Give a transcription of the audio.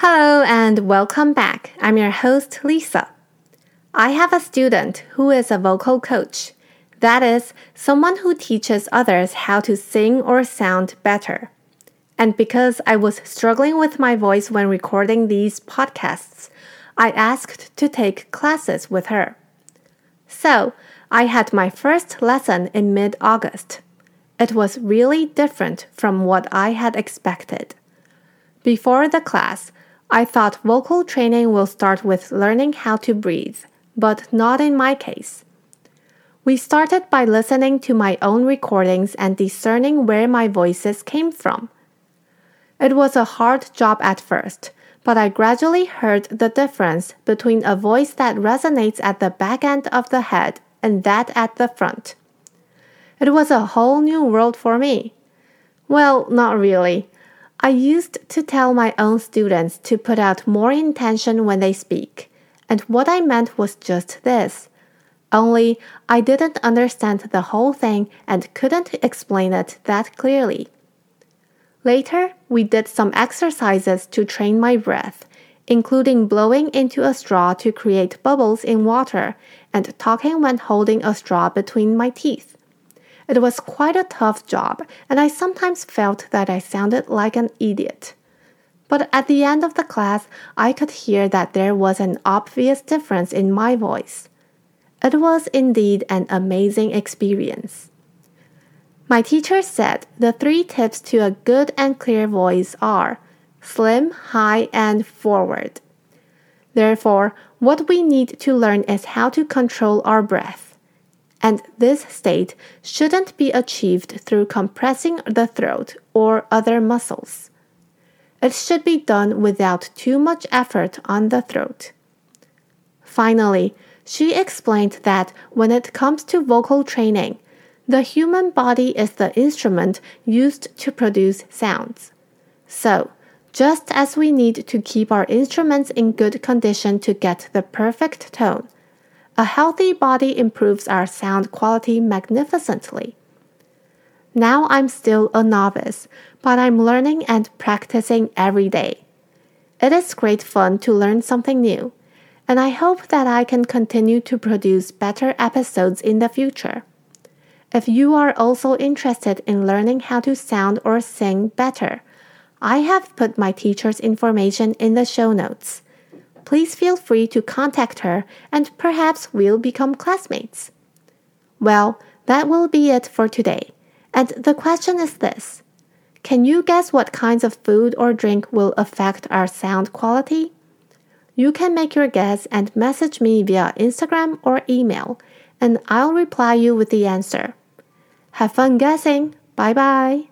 Hello and welcome back. I'm your host, Lisa. I have a student who is a vocal coach. That is, someone who teaches others how to sing or sound better. And because I was struggling with my voice when recording these podcasts, I asked to take classes with her. So, I had my first lesson in mid August. It was really different from what I had expected. Before the class, I thought vocal training will start with learning how to breathe, but not in my case. We started by listening to my own recordings and discerning where my voices came from. It was a hard job at first, but I gradually heard the difference between a voice that resonates at the back end of the head and that at the front. It was a whole new world for me. Well, not really. I used to tell my own students to put out more intention when they speak, and what I meant was just this. Only I didn't understand the whole thing and couldn't explain it that clearly. Later, we did some exercises to train my breath, including blowing into a straw to create bubbles in water and talking when holding a straw between my teeth. It was quite a tough job, and I sometimes felt that I sounded like an idiot. But at the end of the class, I could hear that there was an obvious difference in my voice. It was indeed an amazing experience. My teacher said the three tips to a good and clear voice are slim, high, and forward. Therefore, what we need to learn is how to control our breath. And this state shouldn't be achieved through compressing the throat or other muscles. It should be done without too much effort on the throat. Finally, she explained that when it comes to vocal training, the human body is the instrument used to produce sounds. So, just as we need to keep our instruments in good condition to get the perfect tone, a healthy body improves our sound quality magnificently. Now I'm still a novice, but I'm learning and practicing every day. It is great fun to learn something new, and I hope that I can continue to produce better episodes in the future. If you are also interested in learning how to sound or sing better, I have put my teacher's information in the show notes. Please feel free to contact her and perhaps we'll become classmates. Well, that will be it for today. And the question is this Can you guess what kinds of food or drink will affect our sound quality? You can make your guess and message me via Instagram or email and I'll reply you with the answer. Have fun guessing. Bye bye.